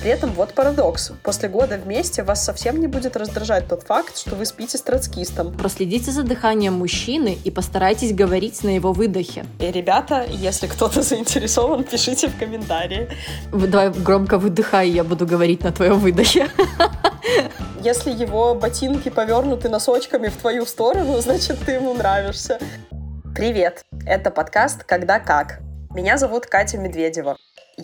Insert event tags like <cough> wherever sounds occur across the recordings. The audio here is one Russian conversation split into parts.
При этом вот парадокс. После года вместе вас совсем не будет раздражать тот факт, что вы спите с троцкистом. Проследите за дыханием мужчины и постарайтесь говорить на его выдохе. И, ребята, если кто-то <laughs> заинтересован, пишите в комментарии. Давай громко выдыхай, я буду говорить на твоем выдохе. <laughs> Если его ботинки повернуты носочками в твою сторону, <laughs> значит, ты ему нравишься. Привет! Это подкаст «Когда как». Меня зовут Катя Медведева.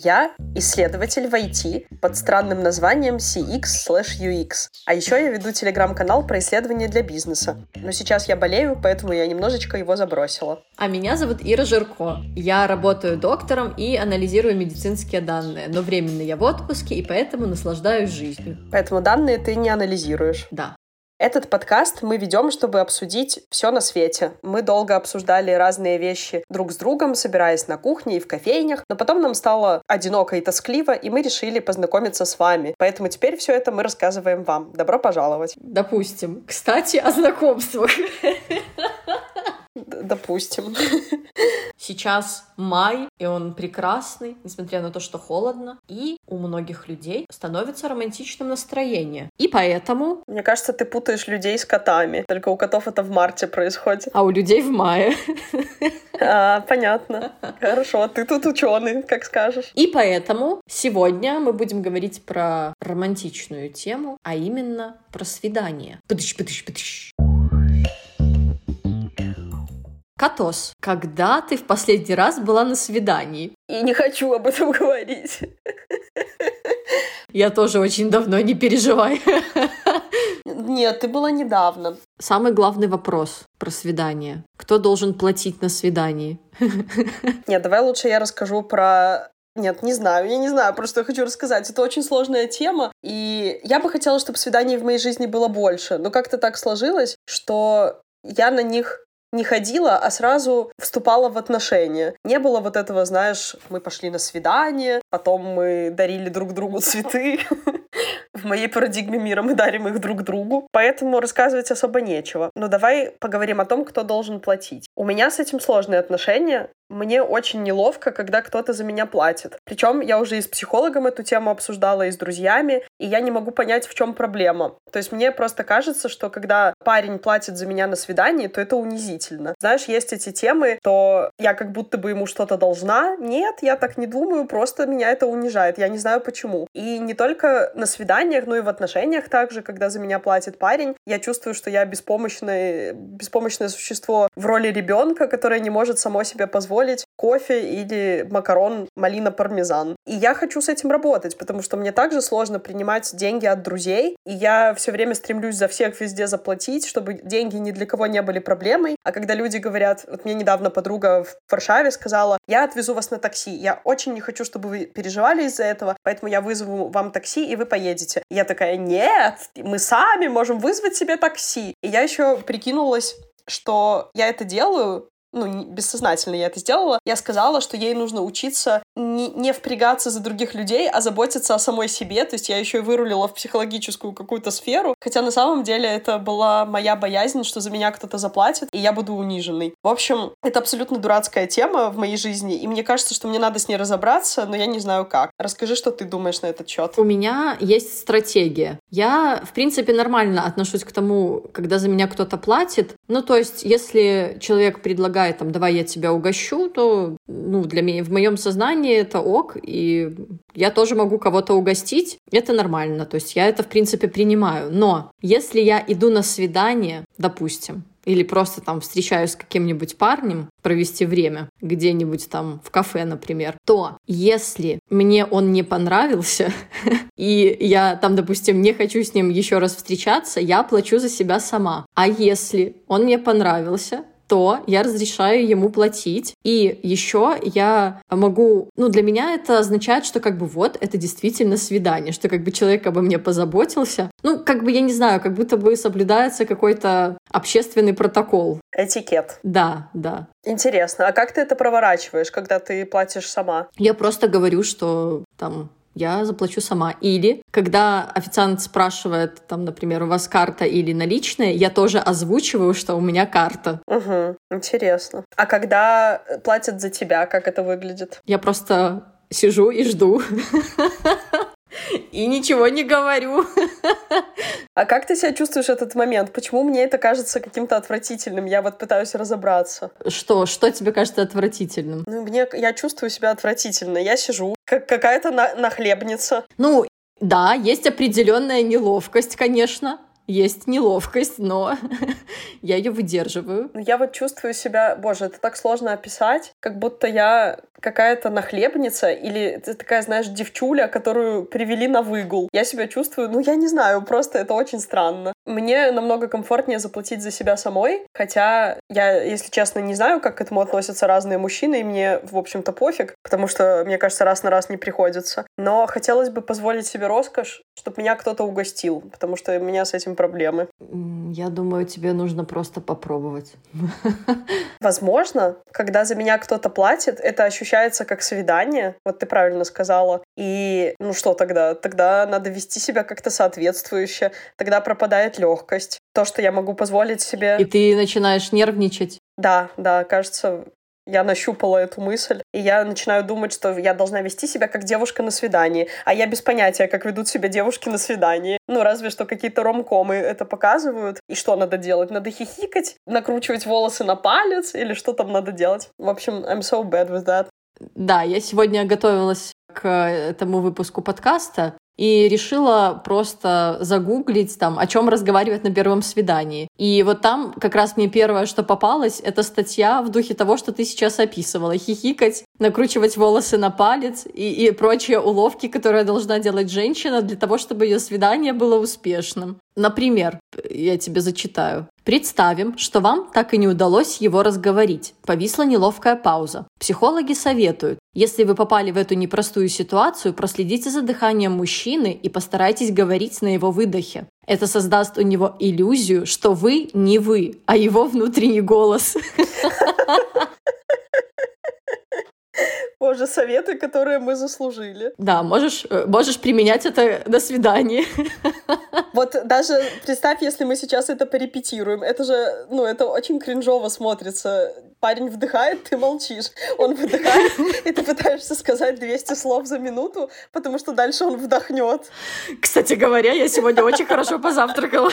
Я исследователь в IT под странным названием CX/UX. А еще я веду телеграм-канал про исследования для бизнеса. Но сейчас я болею, поэтому я немножечко его забросила. А меня зовут Ира Жирко. Я работаю доктором и анализирую медицинские данные. Но временно я в отпуске, и поэтому наслаждаюсь жизнью. Поэтому данные ты не анализируешь. Да. Этот подкаст мы ведем, чтобы обсудить все на свете. Мы долго обсуждали разные вещи друг с другом, собираясь на кухне и в кофейнях, но потом нам стало одиноко и тоскливо, и мы решили познакомиться с вами. Поэтому теперь все это мы рассказываем вам. Добро пожаловать. Допустим. Кстати, о знакомствах. <laughs> Допустим. Сейчас май, и он прекрасный, несмотря на то, что холодно. И у многих людей становится романтичным настроение. И поэтому... Мне кажется, ты путаешь людей с котами. Только у котов это в марте происходит. А у людей в мае. А, понятно. Хорошо, ты тут ученый, как скажешь. И поэтому сегодня мы будем говорить про романтичную тему, а именно про свидание. Пыдыщ, пыдыщ, пыдыщ. Катос, когда ты в последний раз была на свидании? И не хочу об этом говорить. Я тоже очень давно, не переживай. Нет, ты была недавно. Самый главный вопрос про свидание. Кто должен платить на свидании? Нет, давай лучше я расскажу про нет, не знаю, я не знаю, просто я хочу рассказать. Это очень сложная тема, и я бы хотела, чтобы свиданий в моей жизни было больше, но как-то так сложилось, что я на них не ходила, а сразу вступала в отношения. Не было вот этого, знаешь, мы пошли на свидание, потом мы дарили друг другу цветы. В моей парадигме мира мы дарим их друг другу, поэтому рассказывать особо нечего. Но давай поговорим о том, кто должен платить. У меня с этим сложные отношения. Мне очень неловко, когда кто-то за меня платит. Причем я уже и с психологом эту тему обсуждала, и с друзьями, и я не могу понять, в чем проблема. То есть мне просто кажется, что когда парень платит за меня на свидании, то это унизительно. Знаешь, есть эти темы, то я как будто бы ему что-то должна. Нет, я так не думаю, просто меня это унижает. Я не знаю почему. И не только на свиданиях, но и в отношениях также, когда за меня платит парень, я чувствую, что я беспомощное, беспомощное существо в роли ребенка, которое не может само себе позволить позволить кофе или макарон малина-пармезан. И я хочу с этим работать, потому что мне также сложно принимать деньги от друзей, и я все время стремлюсь за всех везде заплатить, чтобы деньги ни для кого не были проблемой. А когда люди говорят, вот мне недавно подруга в Варшаве сказала, я отвезу вас на такси, я очень не хочу, чтобы вы переживали из-за этого, поэтому я вызову вам такси, и вы поедете. Я такая, нет, мы сами можем вызвать себе такси. И я еще прикинулась, что я это делаю ну, бессознательно я это сделала, я сказала, что ей нужно учиться не, не впрягаться за других людей, а заботиться о самой себе. То есть я еще и вырулила в психологическую какую-то сферу. Хотя на самом деле это была моя боязнь, что за меня кто-то заплатит, и я буду униженной. В общем, это абсолютно дурацкая тема в моей жизни, и мне кажется, что мне надо с ней разобраться, но я не знаю как. Расскажи, что ты думаешь на этот счет. У меня есть стратегия. Я, в принципе, нормально отношусь к тому, когда за меня кто-то платит. Ну, то есть, если человек предлагает, там, давай я тебя угощу, то, ну, для меня, в моем сознании это ок, и я тоже могу кого-то угостить, это нормально, то есть я это, в принципе, принимаю. Но если я иду на свидание, допустим, или просто там встречаюсь с каким-нибудь парнем, провести время где-нибудь там в кафе, например, то если мне он не понравился, <laughs> и я там, допустим, не хочу с ним еще раз встречаться, я плачу за себя сама. А если он мне понравился, то я разрешаю ему платить. И еще я могу, ну, для меня это означает, что как бы вот, это действительно свидание, что как бы человек обо мне позаботился. Ну, как бы, я не знаю, как будто бы соблюдается какой-то общественный протокол. Этикет. Да, да. Интересно, а как ты это проворачиваешь, когда ты платишь сама? Я просто говорю, что там я заплачу сама. Или, когда официант спрашивает, там, например, у вас карта или наличная, я тоже озвучиваю, что у меня карта. Угу, интересно. А когда платят за тебя, как это выглядит? Я просто сижу и жду. и ничего не говорю. А как ты себя чувствуешь в этот момент? Почему мне это кажется каким-то отвратительным? Я вот пытаюсь разобраться. Что? Что тебе кажется отвратительным? Ну, мне, я чувствую себя отвратительно. Я сижу, как какая-то на, нахлебница. Ну, да, есть определенная неловкость, конечно есть неловкость, но <laughs> я ее выдерживаю. Ну, я вот чувствую себя, боже, это так сложно описать, как будто я какая-то нахлебница или ты такая, знаешь, девчуля, которую привели на выгул. Я себя чувствую, ну, я не знаю, просто это очень странно. Мне намного комфортнее заплатить за себя самой, хотя я, если честно, не знаю, как к этому относятся разные мужчины, и мне, в общем-то, пофиг, потому что, мне кажется, раз на раз не приходится. Но хотелось бы позволить себе роскошь, чтобы меня кто-то угостил, потому что у меня с этим проблемы. Я думаю, тебе нужно просто попробовать. <laughs> Возможно, когда за меня кто-то платит, это ощущается как свидание, вот ты правильно сказала. И ну что тогда? Тогда надо вести себя как-то соответствующе, тогда пропадает легкость. То, что я могу позволить себе. И ты начинаешь нервничать. Да, да, кажется, я нащупала эту мысль, и я начинаю думать, что я должна вести себя как девушка на свидании, а я без понятия, как ведут себя девушки на свидании. Ну, разве что какие-то ромкомы это показывают. И что надо делать? Надо хихикать, накручивать волосы на палец, или что там надо делать? В общем, I'm so bad with that. Да, я сегодня готовилась к этому выпуску подкаста, и решила просто загуглить там, о чем разговаривать на первом свидании. И вот там как раз мне первое, что попалось, это статья в духе того, что ты сейчас описывала. Хихикать, накручивать волосы на палец и, и прочие уловки, которые должна делать женщина для того, чтобы ее свидание было успешным. Например, я тебе зачитаю. Представим, что вам так и не удалось его разговорить. Повисла неловкая пауза. Психологи советуют, если вы попали в эту непростую ситуацию, проследите за дыханием мужчины и постарайтесь говорить на его выдохе. Это создаст у него иллюзию, что вы не вы, а его внутренний голос. <laughs> <laughs> Боже, советы, которые мы заслужили. Да, можешь, э, можешь применять это на свидании. <laughs> Вот даже представь, если мы сейчас это порепетируем. Это же, ну, это очень кринжово смотрится. Парень вдыхает, ты молчишь. Он выдыхает, и ты пытаешься сказать 200 слов за минуту, потому что дальше он вдохнет. Кстати говоря, я сегодня очень хорошо позавтракала.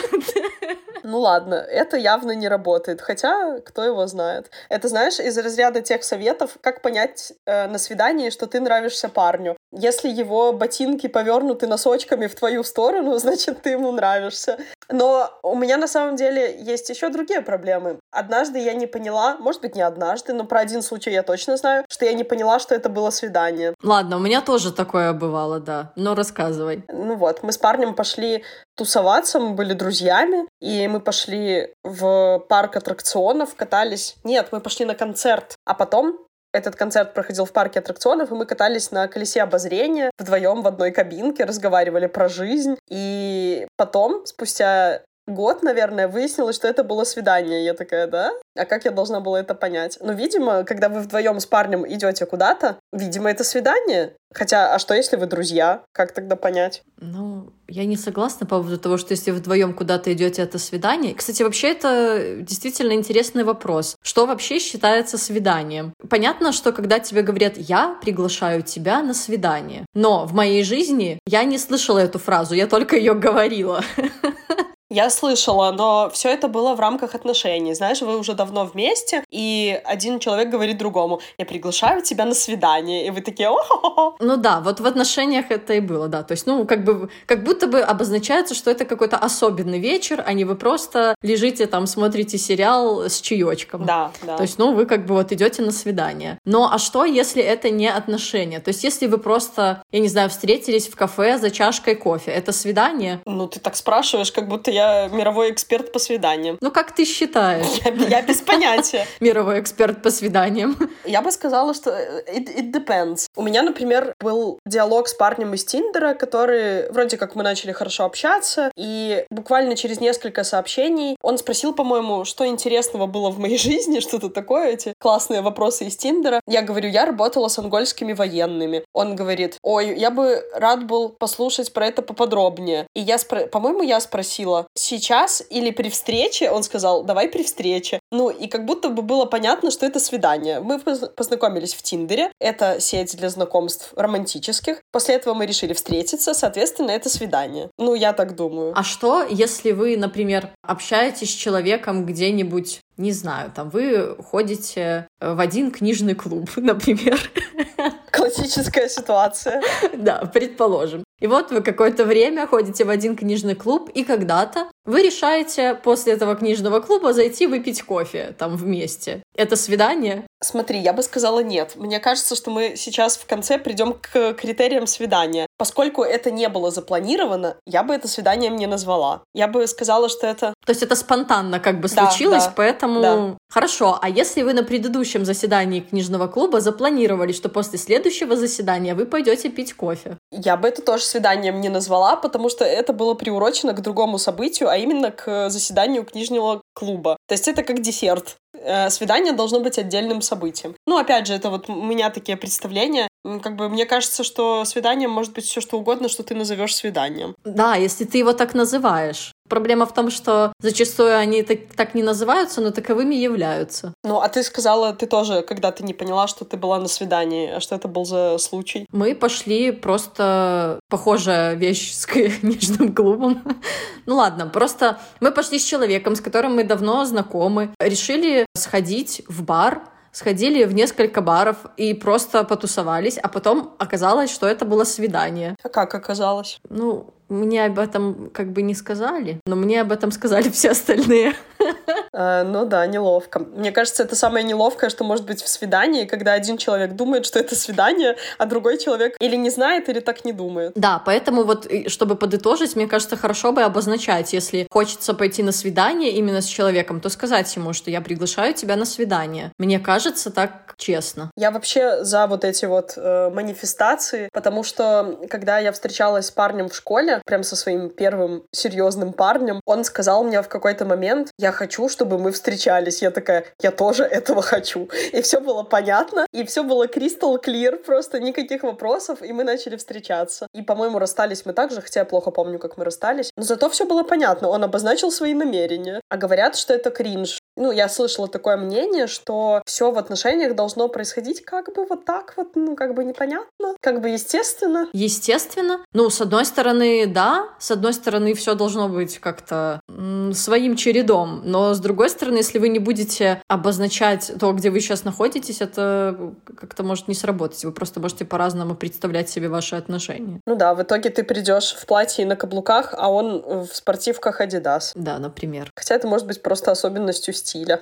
Ну ладно, это явно не работает. Хотя, кто его знает. Это, знаешь, из разряда тех советов, как понять э, на свидании, что ты нравишься парню. Если его ботинки повернуты носочками в твою сторону, <laughs> значит, ты ему нравишься. Но у меня на самом деле есть еще другие проблемы. Однажды я не поняла, может быть, не однажды, но про один случай я точно знаю, что я не поняла, что это было свидание. Ладно, у меня тоже такое бывало, да. Но рассказывай. Ну вот, мы с парнем пошли тусоваться, мы были друзьями, и мы пошли в парк аттракционов, катались. Нет, мы пошли на концерт, а потом этот концерт проходил в парке аттракционов, и мы катались на колесе обозрения вдвоем в одной кабинке, разговаривали про жизнь. И потом, спустя год, наверное, выяснилось, что это было свидание. Я такая, да? А как я должна была это понять? Ну, видимо, когда вы вдвоем с парнем идете куда-то, видимо, это свидание. Хотя, а что если вы друзья? Как тогда понять? Ну, я не согласна по поводу того, что если вдвоем куда-то идете, это свидание. Кстати, вообще это действительно интересный вопрос. Что вообще считается свиданием? Понятно, что когда тебе говорят «я приглашаю тебя на свидание», но в моей жизни я не слышала эту фразу, я только ее говорила. <laughs> Я слышала, но все это было в рамках отношений. Знаешь, вы уже давно вместе, и один человек говорит другому, я приглашаю тебя на свидание, и вы такие, о Ну да, вот в отношениях это и было, да. То есть, ну, как бы, как будто бы обозначается, что это какой-то особенный вечер, а не вы просто лежите там, смотрите сериал с чаечком. Да, да. То есть, ну, вы как бы вот идете на свидание. Но а что, если это не отношения? То есть, если вы просто, я не знаю, встретились в кафе за чашкой кофе, это свидание? Ну, ты так спрашиваешь, как будто я мировой эксперт по свиданиям. Ну, как ты считаешь? Я, я без понятия. <laughs> Мировой эксперт по свиданиям. Я бы сказала, что it, it depends. У меня, например, был диалог с парнем из Тиндера, который вроде как мы начали хорошо общаться, и буквально через несколько сообщений он спросил, по-моему, что интересного было в моей <laughs> жизни, что-то такое, эти классные вопросы из Тиндера. Я говорю, я работала с ангольскими военными. Он говорит, ой, я бы рад был послушать про это поподробнее. И я, спро... по-моему, я спросила, сейчас или при встрече, он сказал, давай при встрече. Ну, и как будто бы было понятно, что это свидание. Мы познакомились в Тиндере, это сеть для знакомств романтических. После этого мы решили встретиться, соответственно, это свидание. Ну, я так думаю. А что, если вы, например, общаетесь с человеком где-нибудь не знаю, там вы ходите в один книжный клуб, <laughs> например. Классическая ситуация. Да, предположим. И вот вы какое-то время ходите в один книжный клуб, и когда-то вы решаете после этого книжного клуба зайти выпить кофе там вместе. Это свидание? Смотри, я бы сказала нет. Мне кажется, что мы сейчас в конце придем к критериям свидания. Поскольку это не было запланировано, я бы это свиданием не назвала. Я бы сказала, что это... То есть это спонтанно как бы случилось, да, да, поэтому... Да. Хорошо, а если вы на предыдущем заседании книжного клуба запланировали, что после следующего заседания вы пойдете пить кофе? Я бы это тоже свиданием не назвала, потому что это было приурочено к другому событию, а именно к заседанию книжного клуба. То есть это как десерт. Э, свидание должно быть отдельным событием. Ну, опять же, это вот у меня такие представления. Как бы мне кажется, что свидание может быть все что угодно, что ты назовешь свиданием. Да, если ты его так называешь. Проблема в том, что зачастую они так, так не называются, но таковыми являются. Ну, а ты сказала, ты тоже когда-то не поняла, что ты была на свидании. А что это был за случай? Мы пошли просто похожая вещь с книжным <laughs> клубом. <laughs> ну ладно, просто мы пошли с человеком, с которым мы давно знакомы. Решили сходить в бар, сходили в несколько баров и просто потусовались, а потом оказалось, что это было свидание. А как оказалось? Ну, мне об этом как бы не сказали, но мне об этом сказали <laughs> все остальные. А, ну да, неловко. Мне кажется, это самое неловкое, что может быть в свидании, когда один человек думает, что это свидание, а другой человек или не знает, или так не думает. Да, поэтому вот, чтобы подытожить, мне кажется, хорошо бы обозначать, если хочется пойти на свидание именно с человеком, то сказать ему, что я приглашаю тебя на свидание. Мне кажется, так честно. Я вообще за вот эти вот э, манифестации, потому что когда я встречалась с парнем в школе, прям со своим первым серьезным парнем, он сказал мне в какой-то момент, я хочу, чтобы мы встречались. Я такая, я тоже этого хочу. И все было понятно, и все было crystal clear, просто никаких вопросов, и мы начали встречаться. И, по-моему, расстались мы также, хотя я плохо помню, как мы расстались. Но зато все было понятно, он обозначил свои намерения. А говорят, что это кринж. Ну, я слышала такое мнение, что все в отношениях должно происходить как бы вот так вот, ну, как бы непонятно, как бы естественно. Естественно. Ну, с одной стороны, да, с одной стороны, все должно быть как-то своим чередом, но с другой стороны, если вы не будете обозначать то, где вы сейчас находитесь, это как-то может не сработать. Вы просто можете по-разному представлять себе ваши отношения. Ну да, в итоге ты придешь в платье и на каблуках, а он в спортивках Adidas. Да, например. Хотя это может быть просто особенностью стиля.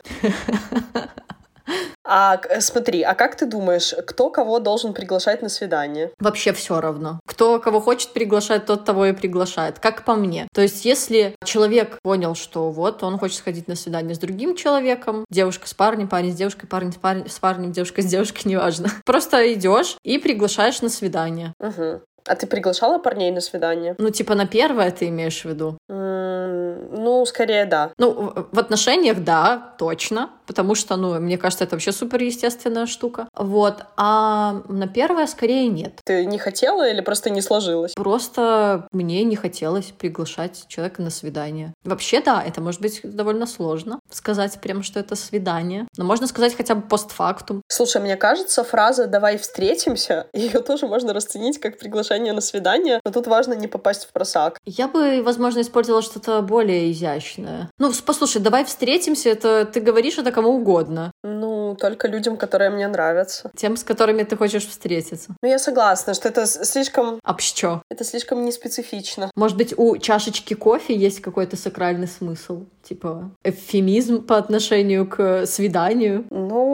А смотри, а как ты думаешь, кто кого должен приглашать на свидание? Вообще все равно. Кто кого хочет приглашать, тот того и приглашает, как по мне. То есть, если человек понял, что вот он хочет сходить на свидание с другим человеком, девушка с парнем, парень с девушкой, парень с, парень, с парнем, девушка с девушкой, <laughs> неважно. Просто идешь и приглашаешь на свидание. Угу. А ты приглашала парней на свидание? Ну, типа на первое ты имеешь в виду? Ну, скорее да. Ну, в отношениях да, точно. Потому что, ну, мне кажется, это вообще супер естественная штука. Вот. А на первое скорее нет. Ты не хотела или просто не сложилось? Просто мне не хотелось приглашать человека на свидание. Вообще, да, это может быть довольно сложно сказать прям, что это свидание. Но можно сказать хотя бы постфактум. Слушай, мне кажется, фраза «давай встретимся», <laughs> ее тоже можно расценить как приглашение на свидание, но тут важно не попасть в просак. Я бы, возможно, использовала что-то более изящное. Ну, послушай, давай встретимся, это ты говоришь это кому угодно. Ну, только людям, которые мне нравятся. Тем, с которыми ты хочешь встретиться. Ну, я согласна, что это слишком... Общо. Это слишком неспецифично. Может быть, у чашечки кофе есть какой-то сакральный смысл? Типа эвфемизм по отношению к свиданию?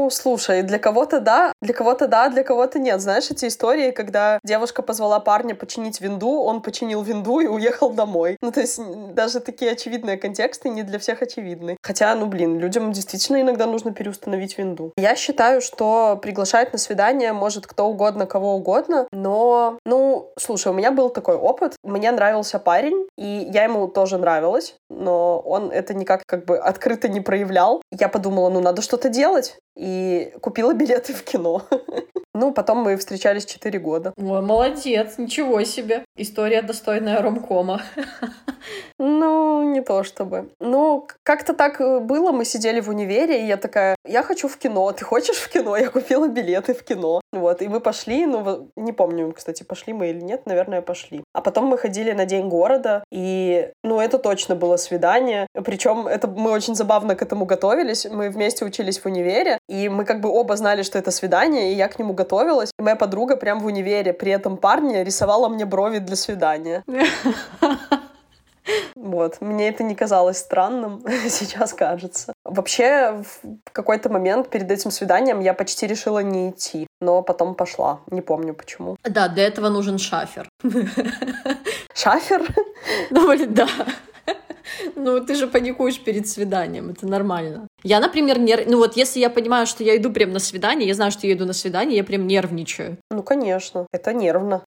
Слушай, для кого-то да, для кого-то да, для кого-то нет. Знаешь, эти истории, когда девушка позвала парня починить винду, он починил винду и уехал домой. Ну, то есть даже такие очевидные контексты не для всех очевидны. Хотя, ну, блин, людям действительно иногда нужно переустановить винду. Я считаю, что приглашать на свидание может кто угодно, кого угодно, но, ну, слушай, у меня был такой опыт. Мне нравился парень, и я ему тоже нравилась, но он это никак как бы открыто не проявлял. Я подумала, ну, надо что-то делать и купила билеты в кино. <laughs> Ну, потом мы встречались 4 года. О, молодец, ничего себе. История достойная ромкома. Ну, не то чтобы. Ну, как-то так э, было, мы сидели в универе, и я такая, я хочу в кино, ты хочешь в кино? Я купила билеты в кино. Вот, и мы пошли, ну, не помню, кстати, пошли мы или нет, наверное, пошли. А потом мы ходили на День города, и, ну, это точно было свидание. Причем это мы очень забавно к этому готовились. Мы вместе учились в универе, и мы как бы оба знали, что это свидание, и я к нему готовилась. И моя подруга прям в универе при этом парне рисовала мне брови для свидания. Вот. Мне это не казалось странным, <laughs> сейчас кажется. Вообще, в какой-то момент перед этим свиданием я почти решила не идти, но потом пошла. Не помню почему. Да, для этого нужен шафер. Шафер? Ну, да. Ну, ты же паникуешь перед свиданием, это нормально. Я, например, нерв... ну вот если я понимаю, что я иду прям на свидание, я знаю, что я иду на свидание, я прям нервничаю. Ну, конечно, это нервно.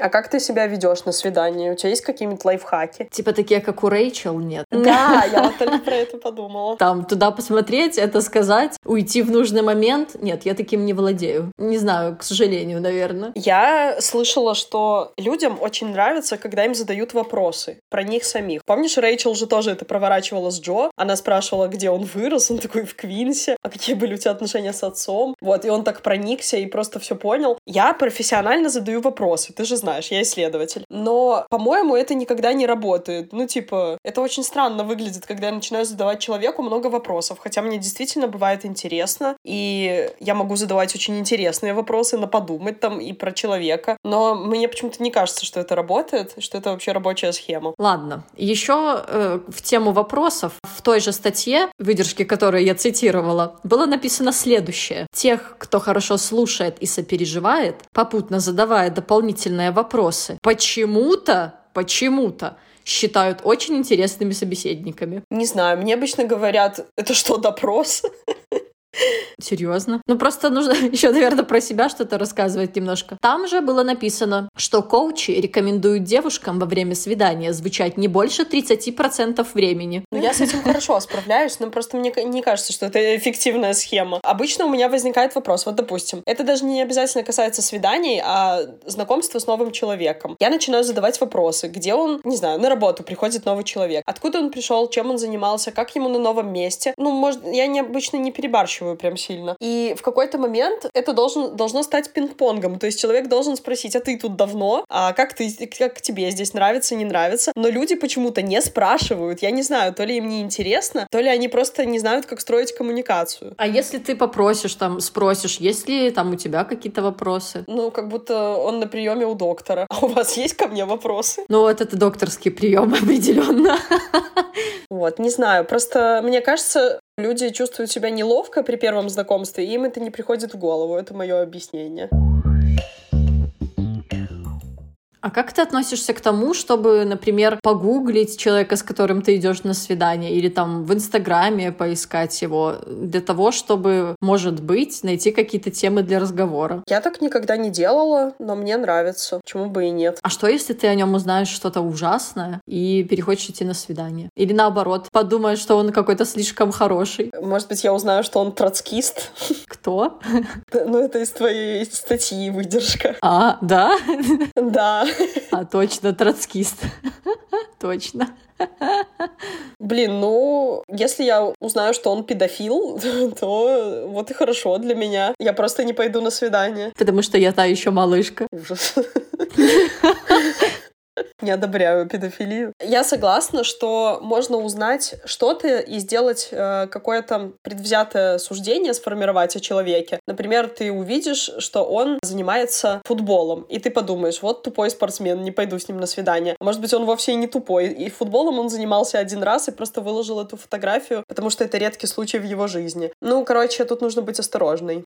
А как ты себя ведешь на свидании? У тебя есть какие-нибудь лайфхаки? Типа такие, как у Рэйчел, нет? Да, я вот только про это подумала. Там туда посмотреть, это сказать, уйти в нужный момент. Нет, я таким не владею. Не знаю, к сожалению, наверное. Я слышала, что людям очень нравится, когда им задают вопросы про них самих. Помнишь, Рэйчел же тоже это проворачивала с Джо? Она спрашивала, где он вырос, он такой в Квинсе, а какие были у тебя отношения с отцом? Вот, и он так проникся и просто все понял. Я профессионально задаю вопросы, ты же знаешь знаешь, я исследователь. Но, по-моему, это никогда не работает. Ну, типа, это очень странно выглядит, когда я начинаю задавать человеку много вопросов, хотя мне действительно бывает интересно, и я могу задавать очень интересные вопросы, на подумать там и про человека, но мне почему-то не кажется, что это работает, что это вообще рабочая схема. Ладно, еще э, в тему вопросов в той же статье, выдержки которую я цитировала, было написано следующее. Тех, кто хорошо слушает и сопереживает, попутно задавая дополнительные вопросы. Почему-то, почему-то считают очень интересными собеседниками. Не знаю, мне обычно говорят, это что, допрос? Серьезно? Ну, просто нужно <laughs> еще, наверное, про себя что-то рассказывать немножко. Там же было написано, что коучи рекомендуют девушкам во время свидания звучать не больше 30% времени. Ну, я с этим хорошо справляюсь, но просто мне не кажется, что это эффективная схема. Обычно у меня возникает вопрос, вот, допустим, это даже не обязательно касается свиданий, а знакомства с новым человеком. Я начинаю задавать вопросы, где он, не знаю, на работу приходит новый человек, откуда он пришел, чем он занимался, как ему на новом месте. Ну, может, я необычно не перебарщиваю перебарщиваю прям сильно. И в какой-то момент это должен, должно стать пинг-понгом. То есть человек должен спросить, а ты тут давно? А как ты, как тебе здесь нравится, не нравится? Но люди почему-то не спрашивают. Я не знаю, то ли им не интересно, то ли они просто не знают, как строить коммуникацию. А если ты попросишь, там, спросишь, есть ли там у тебя какие-то вопросы? Ну, как будто он на приеме у доктора. А у вас есть ко мне вопросы? Ну, вот это докторский прием <laughs> определенно. Вот, не знаю, просто мне кажется, Люди чувствуют себя неловко при первом знакомстве, и им это не приходит в голову. Это мое объяснение. А как ты относишься к тому, чтобы, например, погуглить человека, с которым ты идешь на свидание, или там в Инстаграме поискать его, для того, чтобы, может быть, найти какие-то темы для разговора? Я так никогда не делала, но мне нравится. Почему бы и нет? А что, если ты о нем узнаешь что-то ужасное и перехочешь идти на свидание? Или наоборот, подумаешь, что он какой-то слишком хороший? Может быть, я узнаю, что он троцкист? Кто? <laughs> Ну, это из твоей статьи выдержка. А, да? Да. <laughs> А, точно, троцкист. <laughs> Точно. Блин, ну, если я узнаю, что он педофил, <laughs> то вот и хорошо для меня. Я просто не пойду на свидание. Потому что я та еще малышка. Ужас. Не одобряю педофилию. Я согласна, что можно узнать что-то и сделать э, какое-то предвзятое суждение, сформировать о человеке. Например, ты увидишь, что он занимается футболом, и ты подумаешь, вот тупой спортсмен, не пойду с ним на свидание. Может быть, он вовсе и не тупой, и футболом он занимался один раз и просто выложил эту фотографию, потому что это редкий случай в его жизни. Ну, короче, тут нужно быть осторожной.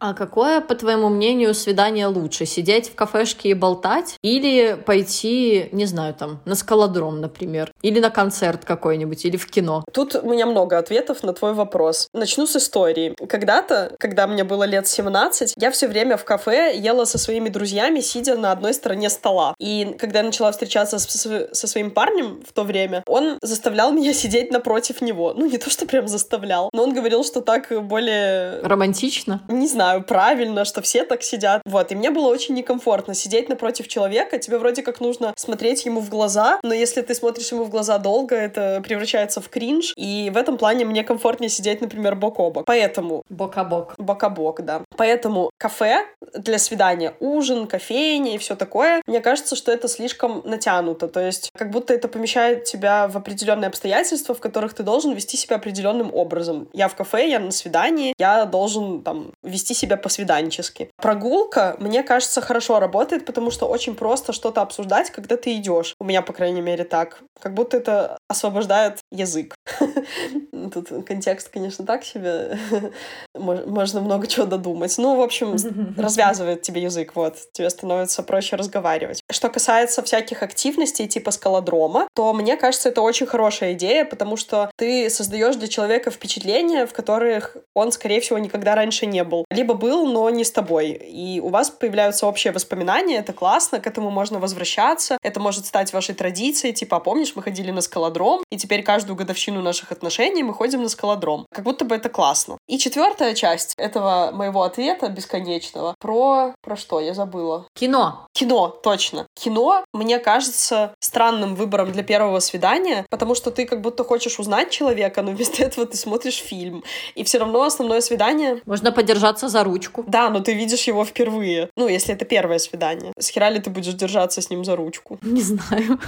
А какое, по твоему мнению, свидание лучше? Сидеть в кафешке и болтать? Или пойти, не знаю, там, на скалодром, например? Или на концерт какой-нибудь? Или в кино? Тут у меня много ответов на твой вопрос. Начну с истории. Когда-то, когда мне было лет 17, я все время в кафе ела со своими друзьями, сидя на одной стороне стола. И когда я начала встречаться с, со своим парнем в то время, он заставлял меня сидеть напротив него. Ну, не то, что прям заставлял, но он говорил, что так более... Романтично? Не знаю, правильно, что все так сидят. Вот, и мне было очень некомфортно сидеть напротив человека. Тебе вроде как нужно смотреть ему в глаза, но если ты смотришь ему в глаза долго, это превращается в кринж. И в этом плане мне комфортнее сидеть, например, бок о бок. Поэтому... Бок о бок. Бок о бок, да. Поэтому кафе для свидания, ужин, кофейня и все такое, мне кажется, что это слишком натянуто. То есть как будто это помещает тебя в определенные обстоятельства, в которых ты должен вести себя определенным образом. Я в кафе, я на свидании, я должен там вести себя по-свиданчески. Прогулка, мне кажется, хорошо работает, потому что очень просто что-то обсуждать, когда ты идешь. У меня, по крайней мере, так. Как будто это освобождает язык. <laughs> Тут контекст, конечно, так себе. <laughs> Можно много чего додумать. Ну, в общем, <laughs> развязывает тебе язык, вот. Тебе становится проще разговаривать. Что касается всяких активностей типа скалодрома, то мне кажется, это очень хорошая идея, потому что ты создаешь для человека впечатления, в которых он, скорее всего, никогда раньше не был. Либо был, но не с тобой. И у вас появляются общие воспоминания, это классно, к этому можно возвращаться, это может стать вашей традицией, типа, «А помнишь, мы ходили на скалодром, и теперь каждую годовщину наших отношений мы ходим на скалодром. Как будто бы это классно. И четвертая часть этого моего ответа бесконечного про... Про что? Я забыла. Кино. Кино, точно. Кино, мне кажется, странным выбором для первого свидания, потому что ты как будто хочешь узнать человека, но вместо этого ты смотришь фильм. И все равно основное свидание... Можно подержаться за ручку. Да, но ты видишь его впервые. Ну, если это первое свидание. С хера ли ты будешь держаться с ним за ручку? <laughs> Не знаю.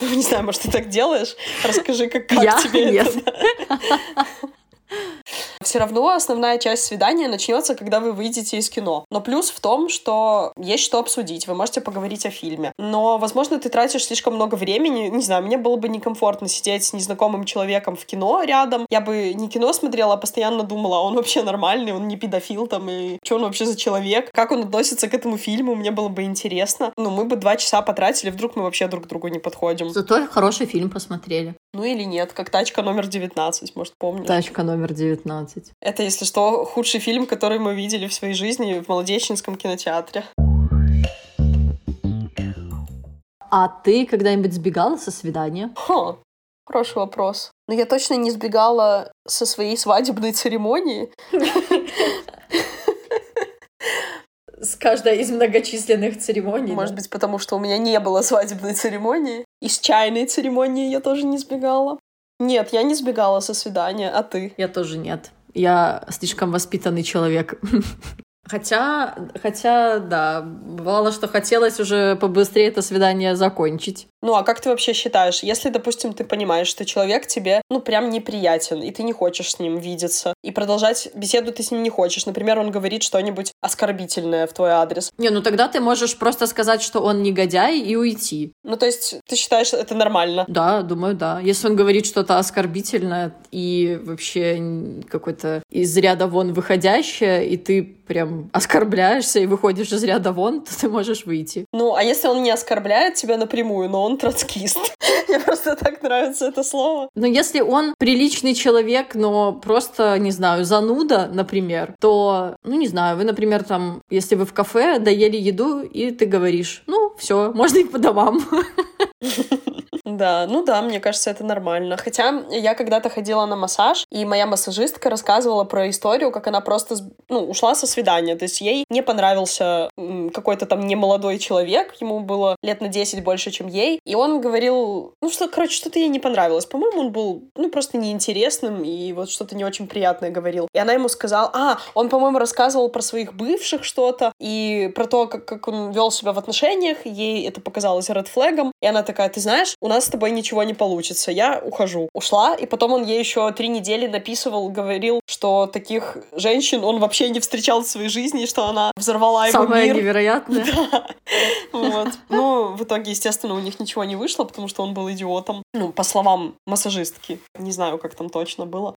Ну, не знаю, может, ты так делаешь? Расскажи, как, как Я? тебе Нет. это. <laughs> Все равно основная часть свидания начнется, когда вы выйдете из кино. Но плюс в том, что есть что обсудить, вы можете поговорить о фильме. Но, возможно, ты тратишь слишком много времени. Не знаю, мне было бы некомфортно сидеть с незнакомым человеком в кино рядом. Я бы не кино смотрела, а постоянно думала, а он вообще нормальный, он не педофил там, и что он вообще за человек, как он относится к этому фильму, мне было бы интересно. Ну, мы бы два часа потратили, вдруг мы вообще друг к другу не подходим. Зато хороший фильм посмотрели. Ну или нет, как «Тачка номер 19», может, помнишь? Тачка номер 19. Это, если что, худший фильм, который мы видели в своей жизни в Молодеченском кинотеатре. А ты когда-нибудь сбегала со свидания? Хо, хороший вопрос. Но я точно не сбегала со своей свадебной церемонии. <laughs> С каждой из многочисленных церемоний. Может быть, потому что у меня не было свадебной церемонии. И с чайной церемонии я тоже не сбегала. Нет, я не сбегала со свидания, а ты? Я тоже нет. Я слишком воспитанный человек. <laughs> Хотя, хотя, да, бывало, что хотелось уже побыстрее это свидание закончить. Ну, а как ты вообще считаешь, если, допустим, ты понимаешь, что человек тебе, ну, прям неприятен, и ты не хочешь с ним видеться, и продолжать беседу ты с ним не хочешь, например, он говорит что-нибудь оскорбительное в твой адрес. Не, ну тогда ты можешь просто сказать, что он негодяй, и уйти. Ну, то есть ты считаешь это нормально? Да, думаю, да. Если он говорит что-то оскорбительное и вообще какой-то из ряда вон выходящее, и ты прям оскорбляешься и выходишь из ряда вон, то ты можешь выйти. Ну, а если он не оскорбляет тебя напрямую, но он троцкист? <laughs> Мне просто так нравится это слово. Но если он приличный человек, но просто, не знаю, зануда, например, то, ну, не знаю, вы, например, там, если вы в кафе доели еду, и ты говоришь, ну, все, можно и по домам. <laughs> Да, ну да, мне кажется, это нормально. Хотя я когда-то ходила на массаж, и моя массажистка рассказывала про историю, как она просто ну, ушла со свидания. То есть ей не понравился какой-то там немолодой человек, ему было лет на 10 больше, чем ей, и он говорил, ну что, короче, что-то ей не понравилось. По-моему, он был, ну, просто неинтересным, и вот что-то не очень приятное говорил. И она ему сказала, а, он, по-моему, рассказывал про своих бывших что-то, и про то, как, как он вел себя в отношениях, ей это показалось редфлегом, и она такая, ты знаешь, у нас с тобой ничего не получится, я ухожу. Ушла, и потом он ей еще три недели написывал, говорил, что таких женщин он вообще не встречал в своей жизни, что она взорвала его Самое мир. невероятное. <laughs> Да. Вот. Ну, в итоге, естественно, у них ничего не вышло, потому что он был идиотом. Ну, по словам массажистки. Не знаю, как там точно было.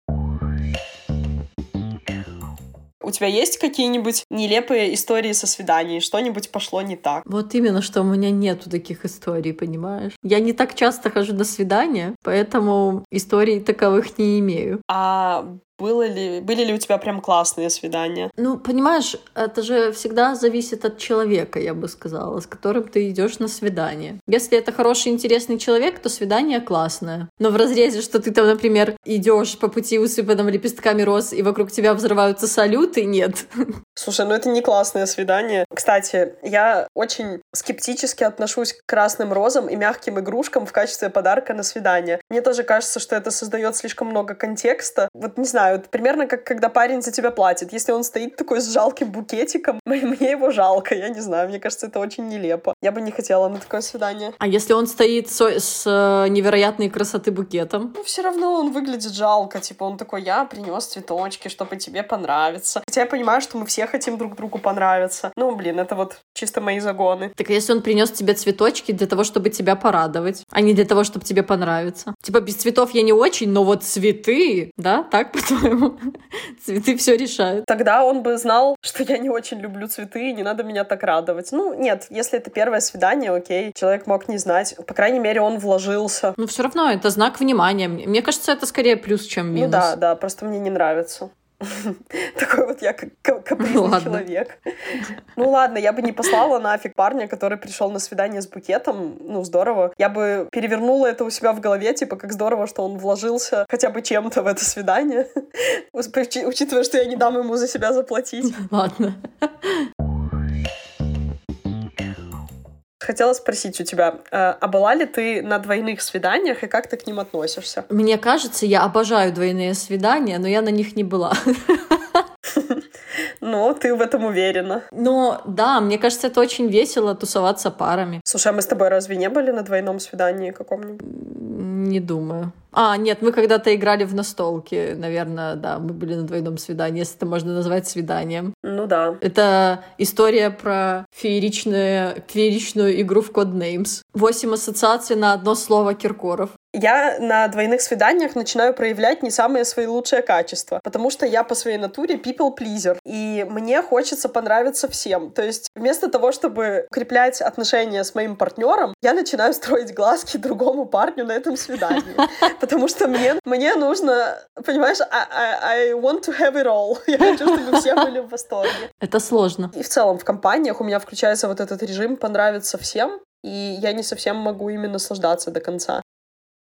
У тебя есть какие-нибудь нелепые истории со свиданий? Что-нибудь пошло не так? Вот именно, что у меня нету таких историй, понимаешь? Я не так часто хожу на свидания, поэтому историй таковых не имею. А было ли, были ли у тебя прям классные свидания? Ну, понимаешь, это же всегда зависит от человека, я бы сказала, с которым ты идешь на свидание. Если это хороший, интересный человек, то свидание классное. Но в разрезе, что ты там, например, идешь по пути усыпанным лепестками роз, и вокруг тебя взрываются салюты, нет. <laughs> Слушай, ну это не классное свидание. Кстати, я очень скептически отношусь к красным розам и мягким игрушкам в качестве подарка на свидание. Мне тоже кажется, что это создает слишком много контекста. Вот не знаю, знаю, примерно как когда парень за тебя платит. Если он стоит такой с жалким букетиком, <laughs> мне его жалко, я не знаю, мне кажется, это очень нелепо. Я бы не хотела на такое свидание. А если он стоит с, с э, невероятной красоты букетом? Ну, все равно он выглядит жалко, типа он такой, я принес цветочки, чтобы тебе понравиться. Хотя я понимаю, что мы все хотим друг другу понравиться. Ну, блин, это вот чисто мои загоны. Так а если он принес тебе цветочки для того, чтобы тебя порадовать, а не для того, чтобы тебе понравиться? Типа без цветов я не очень, но вот цветы, да, так, по по-моему. <laughs> Цветы все решают. Тогда он бы знал, что я не очень люблю цветы, и не надо меня так радовать. Ну, нет, если это первое свидание, окей, человек мог не знать. По крайней мере, он вложился. Ну, все равно это знак внимания. Мне кажется, это скорее плюс, чем ну минус. Ну да, да, просто мне не нравится. <laughs> Такой вот я капризный ну, человек. Ну ладно, я бы не послала нафиг парня, который пришел на свидание с букетом. Ну, здорово. Я бы перевернула это у себя в голове, типа, как здорово, что он вложился хотя бы чем-то в это свидание. <laughs> Учитывая, что я не дам ему за себя заплатить. Ладно. Хотела спросить у тебя, э, а была ли ты на двойных свиданиях и как ты к ним относишься? Мне кажется, я обожаю двойные свидания, но я на них не была. <laughs> Но ты в этом уверена. Но да, мне кажется, это очень весело тусоваться парами. Слушай, а мы с тобой разве не были на двойном свидании каком-нибудь? Не думаю. А, нет, мы когда-то играли в настолки. Наверное, да, мы были на двойном свидании, если это можно назвать свиданием. Ну да. Это история про фееричную, фееричную игру в Codenames. Восемь ассоциаций на одно слово Киркоров я на двойных свиданиях начинаю проявлять не самые свои лучшие качества, потому что я по своей натуре people pleaser, и мне хочется понравиться всем. То есть вместо того, чтобы укреплять отношения с моим партнером, я начинаю строить глазки другому парню на этом свидании, <laughs> потому что мне, мне нужно, понимаешь, I, I, want to have it all. <laughs> Я хочу, чтобы все были в восторге. Это сложно. И в целом в компаниях у меня включается вот этот режим понравиться всем, и я не совсем могу ими наслаждаться до конца.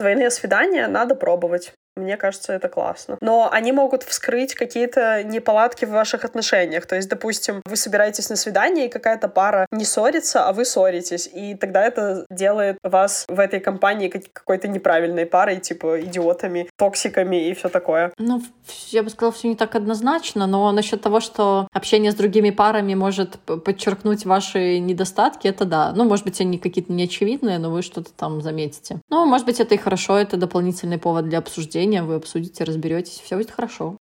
Двойные свидания надо пробовать. Мне кажется, это классно. Но они могут вскрыть какие-то неполадки в ваших отношениях. То есть, допустим, вы собираетесь на свидание, и какая-то пара не ссорится, а вы ссоритесь. И тогда это делает вас в этой компании какой-то неправильной парой, типа идиотами, токсиками и все такое. Ну, я бы сказала, все не так однозначно, но насчет того, что общение с другими парами может подчеркнуть ваши недостатки, это да. Ну, может быть, они какие-то неочевидные, но вы что-то там заметите. Ну, может быть, это и хорошо, это дополнительный повод для обсуждения обсуждения, вы обсудите, разберетесь, все будет хорошо.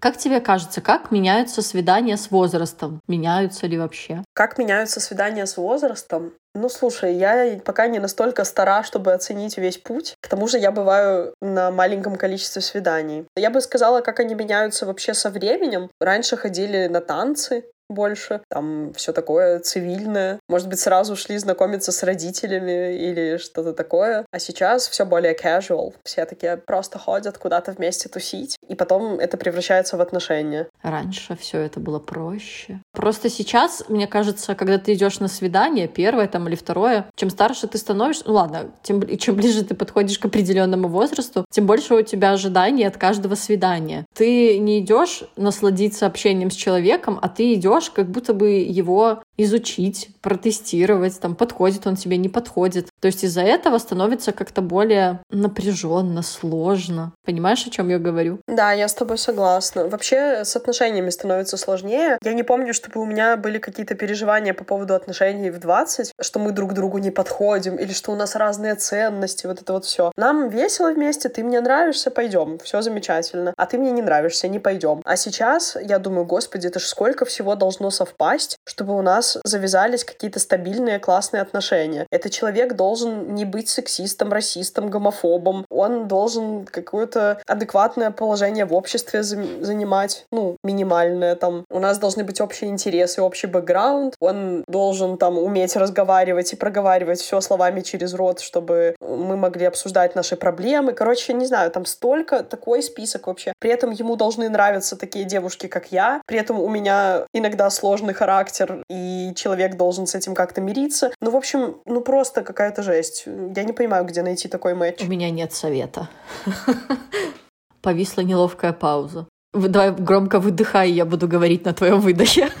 Как тебе кажется, как меняются свидания с возрастом? Меняются ли вообще? Как меняются свидания с возрастом? Ну, слушай, я пока не настолько стара, чтобы оценить весь путь. К тому же я бываю на маленьком количестве свиданий. Я бы сказала, как они меняются вообще со временем. Раньше ходили на танцы, больше, там все такое цивильное. Может быть, сразу шли знакомиться с родителями или что-то такое. А сейчас все более casual. Все такие просто ходят куда-то вместе тусить, и потом это превращается в отношения. Раньше все это было проще. Просто сейчас, мне кажется, когда ты идешь на свидание, первое там или второе, чем старше ты становишься, ну ладно, тем, чем ближе ты подходишь к определенному возрасту, тем больше у тебя ожиданий от каждого свидания. Ты не идешь насладиться общением с человеком, а ты идешь идешь, как будто бы его изучить, протестировать, там, подходит он тебе, не подходит. То есть из-за этого становится как-то более напряженно, сложно. Понимаешь, о чем я говорю? Да, я с тобой согласна. Вообще с отношениями становится сложнее. Я не помню, чтобы у меня были какие-то переживания по поводу отношений в 20, что мы друг другу не подходим, или что у нас разные ценности, вот это вот все. Нам весело вместе, ты мне нравишься, пойдем, все замечательно. А ты мне не нравишься, не пойдем. А сейчас я думаю, господи, это ж сколько всего должно совпасть, чтобы у нас завязались какие-то стабильные, классные отношения. Этот человек должен не быть сексистом, расистом, гомофобом. Он должен какое-то адекватное положение в обществе занимать, ну, минимальное там. У нас должны быть общие интересы, общий бэкграунд. Он должен там уметь разговаривать и проговаривать все словами через рот, чтобы мы могли обсуждать наши проблемы. Короче, не знаю, там столько, такой список вообще. При этом ему должны нравиться такие девушки, как я. При этом у меня иногда сложный характер, и человек должен с этим как-то мириться. Ну, в общем, ну просто какая-то жесть. Я не понимаю, где найти такой матч. У меня нет совета. <laughs> Повисла неловкая пауза. Давай громко выдыхай, я буду говорить на твоем выдохе. <laughs>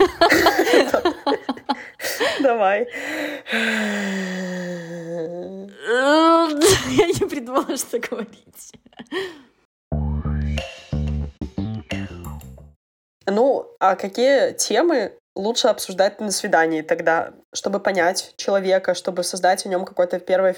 Давай. <laughs> Я не придумала, что говорить. Ну, а какие темы лучше обсуждать на свидании тогда, чтобы понять человека, чтобы создать о нем какое-то первое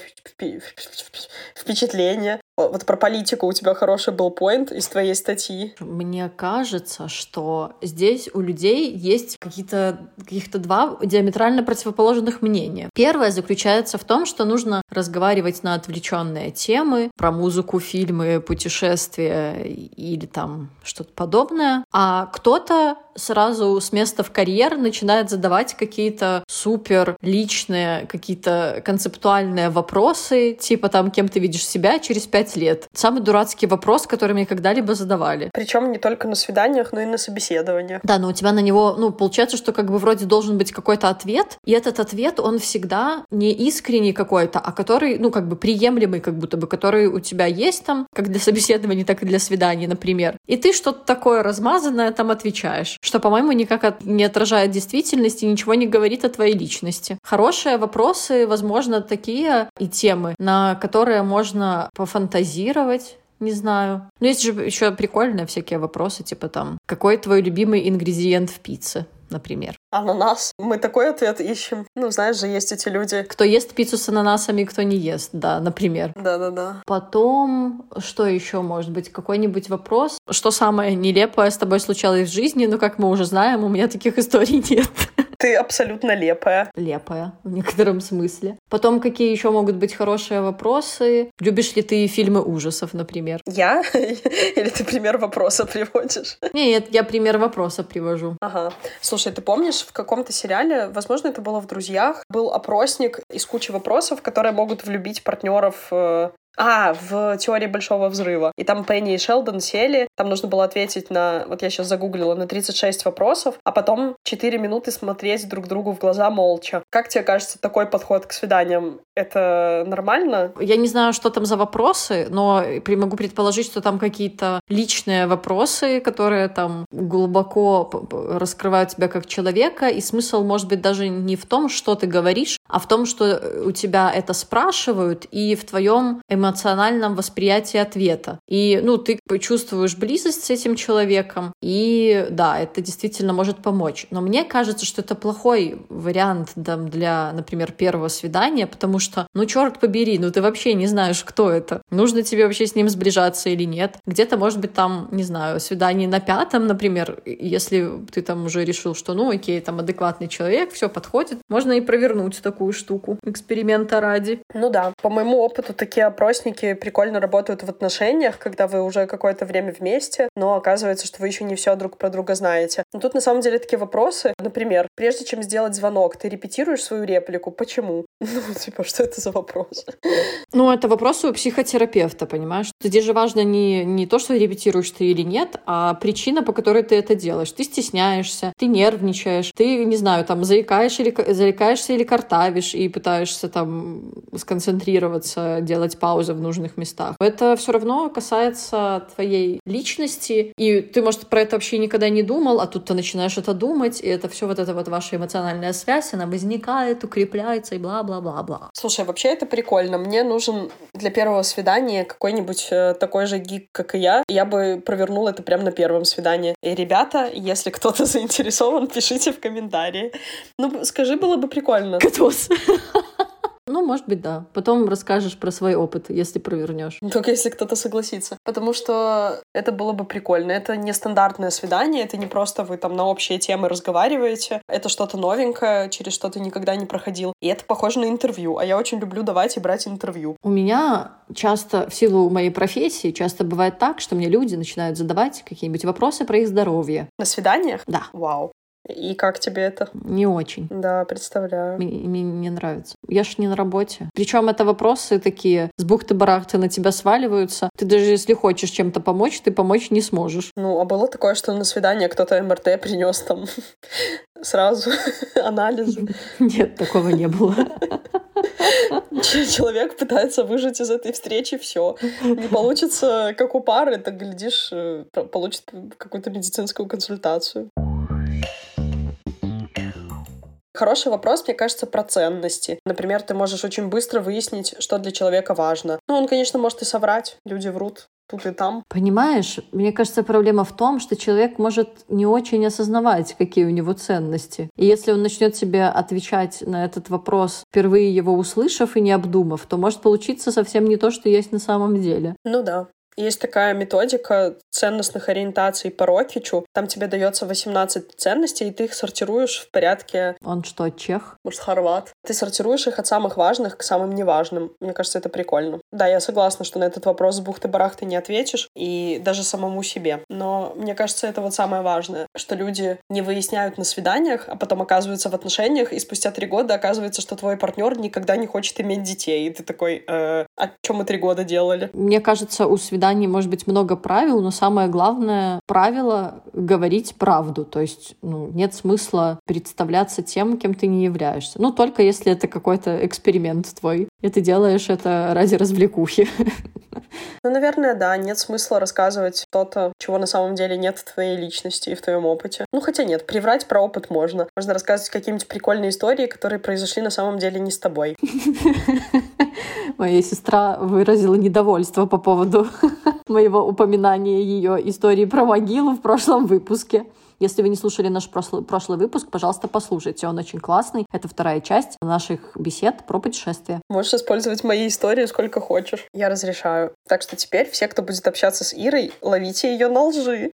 впечатление. Вот про политику у тебя хороший был поинт из твоей статьи. Мне кажется, что здесь у людей есть какие-то каких-то два диаметрально противоположных мнения. Первое заключается в том, что нужно разговаривать на отвлеченные темы про музыку, фильмы, путешествия или там что-то подобное. А кто-то сразу с места в карьер начинает задавать какие-то супер личные, какие-то концептуальные вопросы, типа там, кем ты видишь себя через пять пять лет. Самый дурацкий вопрос, который мне когда-либо задавали. Причем не только на свиданиях, но и на собеседованиях. Да, но у тебя на него, ну, получается, что как бы вроде должен быть какой-то ответ, и этот ответ, он всегда не искренний какой-то, а который, ну, как бы приемлемый, как будто бы, который у тебя есть там, как для собеседования, так и для свиданий, например. И ты что-то такое размазанное там отвечаешь, что, по-моему, никак от... не отражает действительности, ничего не говорит о твоей личности. Хорошие вопросы, возможно, такие и темы, на которые можно пофантазировать фантазировать, не знаю. Но есть же еще прикольные всякие вопросы, типа там, какой твой любимый ингредиент в пицце? например. Ананас. Мы такой ответ ищем. Ну, знаешь же, есть эти люди. Кто ест пиццу с ананасами, кто не ест, да, например. Да-да-да. Потом, что еще может быть? Какой-нибудь вопрос? Что самое нелепое с тобой случалось в жизни? Ну, как мы уже знаем, у меня таких историй <laughs> нет. Ты абсолютно лепая. Лепая, в некотором смысле. Потом, какие еще могут быть хорошие вопросы? Любишь ли ты фильмы ужасов, например? Я? <laughs> Или ты пример вопроса приводишь? Нет, я пример вопроса привожу. Ага. Слушай, ты помнишь, в каком-то сериале, возможно, это было в «Друзьях», был опросник из кучи вопросов, которые могут влюбить партнеров э, а, в теории большого взрыва. И там Пенни и Шелдон сели, там нужно было ответить на, вот я сейчас загуглила, на 36 вопросов, а потом 4 минуты смотреть друг другу в глаза молча. Как тебе кажется такой подход к свиданиям? Это нормально? Я не знаю, что там за вопросы, но могу предположить, что там какие-то личные вопросы, которые там глубоко раскрывают тебя как человека, и смысл может быть даже не в том, что ты говоришь, а в том, что у тебя это спрашивают, и в твоем эмоциональном эмоциональном восприятии ответа. И, ну, ты чувствуешь близость с этим человеком, и да, это действительно может помочь. Но мне кажется, что это плохой вариант там, для, например, первого свидания, потому что, ну, черт побери, ну, ты вообще не знаешь, кто это. Нужно тебе вообще с ним сближаться или нет. Где-то, может быть, там, не знаю, свидание на пятом, например, если ты там уже решил, что, ну, окей, там адекватный человек, все подходит, можно и провернуть такую штуку эксперимента ради. Ну да, по моему опыту такие опросы одногруппники прикольно работают в отношениях, когда вы уже какое-то время вместе, но оказывается, что вы еще не все друг про друга знаете. Но тут на самом деле такие вопросы. Например, прежде чем сделать звонок, ты репетируешь свою реплику? Почему? <laughs> Ну, типа, что это за вопрос? Ну, это вопросы у психотерапевта, понимаешь? Здесь же важно не, не то, что репетируешь ты или нет, а причина, по которой ты это делаешь. Ты стесняешься, ты нервничаешь, ты, не знаю, там, заикаешь или, заикаешься или картавишь и пытаешься там сконцентрироваться, делать паузу паузы в нужных местах. Это все равно касается твоей личности, и ты, может, про это вообще никогда не думал, а тут ты начинаешь это думать, и это все вот эта вот ваша эмоциональная связь, она возникает, укрепляется и бла-бла-бла-бла. Слушай, вообще это прикольно. Мне нужен для первого свидания какой-нибудь э, такой же гик, как и я. Я бы провернула это прямо на первом свидании. И, ребята, если кто-то <laughs> заинтересован, пишите в комментарии. Ну, скажи, было бы прикольно. Катос. Ну, Ну, может быть, да. Потом расскажешь про свой опыт, если провернешь. Только если кто-то согласится. Потому что это было бы прикольно. Это не стандартное свидание, это не просто вы там на общие темы разговариваете. Это что-то новенькое, через что ты никогда не проходил. И это похоже на интервью. А я очень люблю давать и брать интервью. У меня часто, в силу моей профессии, часто бывает так, что мне люди начинают задавать какие-нибудь вопросы про их здоровье. На свиданиях? Да. Вау. И как тебе это? Не очень. Да, представляю. Мне, мне не нравится. Я ж не на работе. Причем это вопросы такие с бухты-барахты на тебя сваливаются. Ты даже если хочешь чем-то помочь, ты помочь не сможешь. Ну, а было такое, что на свидание кто-то МРТ принес там <laughs> сразу <laughs> анализы? <laughs> Нет, такого не было. Человек пытается выжить из этой встречи все. Не получится, как у пары, так, глядишь, э, получит какую-то медицинскую консультацию. Хороший вопрос, мне кажется, про ценности. Например, ты можешь очень быстро выяснить, что для человека важно. Ну, он, конечно, может и соврать. Люди врут тут и там. Понимаешь, мне кажется, проблема в том, что человек может не очень осознавать, какие у него ценности. И если он начнет себе отвечать на этот вопрос, впервые его услышав и не обдумав, то может получиться совсем не то, что есть на самом деле. Ну да. Есть такая методика ценностных ориентаций по Рокичу. Там тебе дается 18 ценностей, и ты их сортируешь в порядке... Он что, чех? Может, хорват. Ты сортируешь их от самых важных к самым неважным. Мне кажется, это прикольно. Да, я согласна, что на этот вопрос с бухты-барахты не ответишь, и даже самому себе. Но мне кажется, это вот самое важное, что люди не выясняют на свиданиях, а потом оказываются в отношениях, и спустя три года оказывается, что твой партнер никогда не хочет иметь детей. И ты такой, э, а что мы три года делали? Мне кажется, у свидании может быть много правил, но самое главное правило — говорить правду. То есть ну, нет смысла представляться тем, кем ты не являешься. Ну, только если это какой-то эксперимент твой, и ты делаешь это ради развлекухи. Ну, наверное, да, нет смысла рассказывать что-то, чего на самом деле нет в твоей личности и в твоем опыте. Ну, хотя нет, приврать про опыт можно. Можно рассказывать какие-нибудь прикольные истории, которые произошли на самом деле не с тобой. <laughs> Моя сестра выразила недовольство по поводу <laughs> моего упоминания ее истории про могилу в прошлом выпуске. Если вы не слушали наш прошлый, прошлый выпуск, пожалуйста, послушайте. Он очень классный. Это вторая часть наших бесед про путешествия. Можешь использовать мои истории сколько хочешь. Я разрешаю. Так что теперь все, кто будет общаться с Ирой, ловите ее на лжи.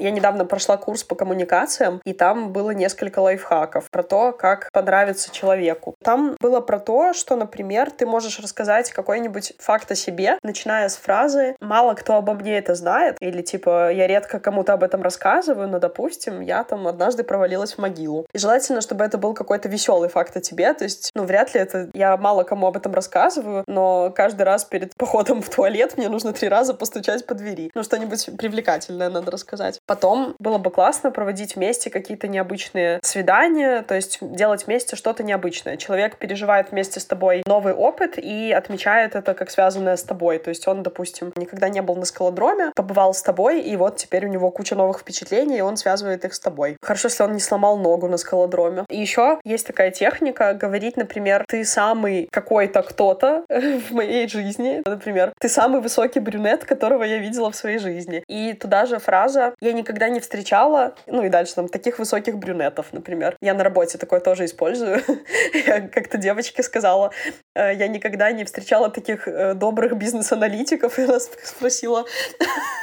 Я недавно прошла курс по коммуникациям, и там было несколько лайфхаков про то, как понравиться человеку. Там было про то, что, например, ты можешь рассказать какой-нибудь факт о себе, начиная с фразы «мало кто обо мне это знает», или типа «я редко кому-то об этом рассказываю, но, допустим, я там однажды провалилась в могилу». И желательно, чтобы это был какой-то веселый факт о тебе, то есть, ну, вряд ли это я мало кому об этом рассказываю, но каждый раз перед походом в туалет мне нужно три раза постучать по двери. Ну, что-нибудь привлекательное надо рассказать. Потом было бы классно проводить вместе какие-то необычные свидания, то есть делать вместе что-то необычное. Человек переживает вместе с тобой новый опыт и отмечает это как связанное с тобой. То есть он, допустим, никогда не был на скалодроме, побывал с тобой, и вот теперь у него куча новых впечатлений, и он связывает их с тобой. Хорошо, если он не сломал ногу на скалодроме. И еще есть такая техника говорить, например, ты самый какой-то кто-то <laughs> в моей жизни. Например, ты самый высокий брюнет, которого я видела в своей жизни. И туда же фраза «я никогда не встречала, ну и дальше там, таких высоких брюнетов, например. Я на работе такое тоже использую. <laughs> я как-то девочке сказала, «Э, я никогда не встречала таких э, добрых бизнес-аналитиков, и она спросила,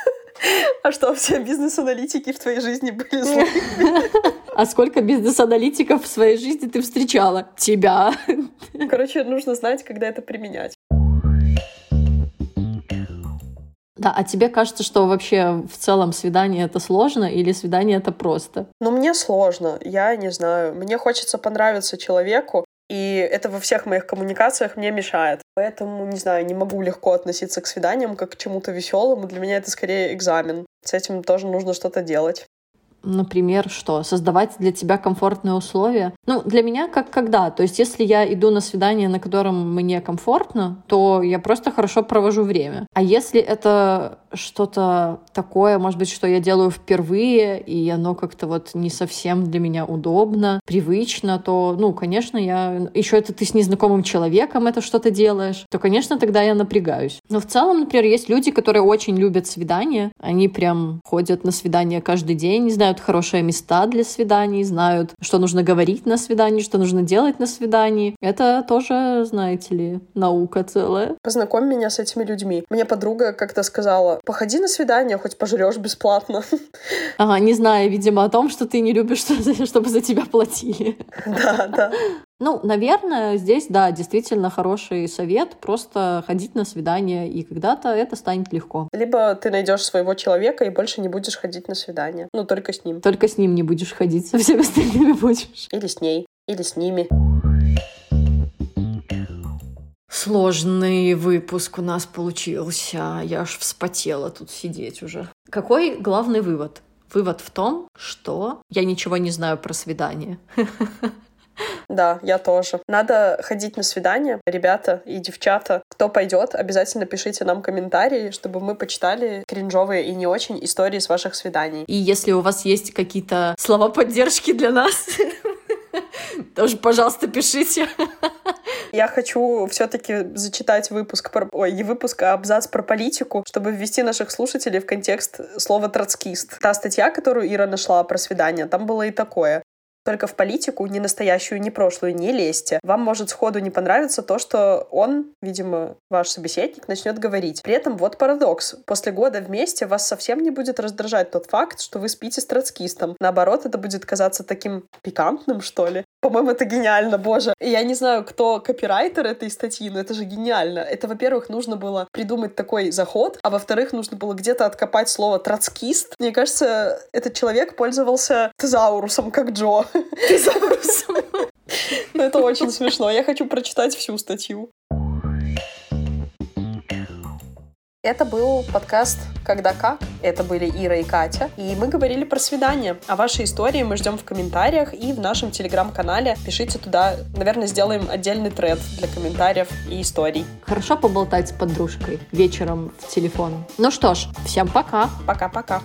<laughs> а что, все бизнес-аналитики в твоей жизни были злыми? <laughs> А сколько бизнес-аналитиков в своей жизни ты встречала? Тебя. Короче, нужно знать, когда это применять. Да, а тебе кажется, что вообще в целом свидание это сложно или свидание это просто? Ну, мне сложно, я не знаю. Мне хочется понравиться человеку, и это во всех моих коммуникациях мне мешает. Поэтому, не знаю, не могу легко относиться к свиданиям как к чему-то веселому. Для меня это скорее экзамен. С этим тоже нужно что-то делать. Например, что? Создавать для тебя комфортные условия? Ну, для меня как когда. То есть, если я иду на свидание, на котором мне комфортно, то я просто хорошо провожу время. А если это что-то такое, может быть, что я делаю впервые, и оно как-то вот не совсем для меня удобно, привычно, то, ну, конечно, я... Еще это ты с незнакомым человеком это что-то делаешь, то, конечно, тогда я напрягаюсь. Но в целом, например, есть люди, которые очень любят свидания. Они прям ходят на свидания каждый день. Не знаю, знают хорошие места для свиданий, знают, что нужно говорить на свидании, что нужно делать на свидании. Это тоже, знаете ли, наука целая. Познакомь меня с этими людьми. Мне подруга как-то сказала, походи на свидание, хоть пожрешь бесплатно. Ага, не зная, видимо, о том, что ты не любишь, <laughs> чтобы за тебя платили. Да, да. Ну, наверное, здесь, да, действительно хороший совет просто ходить на свидание, и когда-то это станет легко. Либо ты найдешь своего человека и больше не будешь ходить на свидание. Ну, только с ним. Только с ним не будешь ходить, со всеми остальными будешь. Или с ней, или с ними. Сложный выпуск у нас получился. Я аж вспотела тут сидеть уже. Какой главный вывод? Вывод в том, что я ничего не знаю про свидание. <laughs> Да, я тоже. Надо ходить на свидания. Ребята и девчата, кто пойдет, обязательно пишите нам комментарии, чтобы мы почитали кринжовые и не очень истории с ваших свиданий. И если у вас есть какие-то слова поддержки для нас, <laughs> тоже, пожалуйста, пишите. Я хочу все-таки зачитать выпуск про... Ой, не выпуск, а абзац про политику, чтобы ввести наших слушателей в контекст слова «троцкист». Та статья, которую Ира нашла про свидание, там было и такое. Только в политику, ни настоящую, ни прошлую, не лезьте. Вам может сходу не понравиться то, что он, видимо, ваш собеседник, начнет говорить. При этом вот парадокс. После года вместе вас совсем не будет раздражать тот факт, что вы спите с троцкистом. Наоборот, это будет казаться таким пикантным, что ли. По-моему, это гениально, боже. Я не знаю, кто копирайтер этой статьи, но это же гениально. Это, во-первых, нужно было придумать такой заход, а во-вторых, нужно было где-то откопать слово «троцкист». Мне кажется, этот человек пользовался тезаурусом, как Джо. <laughs> Тезаурусом. Ну, это очень смешно. Я хочу прочитать всю статью. Это был подкаст «Когда как». Это были Ира и Катя. И мы говорили про свидание. А ваши истории мы ждем в комментариях и в нашем телеграм-канале. Пишите туда. Наверное, сделаем отдельный тред для комментариев и историй. Хорошо поболтать с подружкой вечером в телефон. Ну что ж, всем пока. Пока-пока.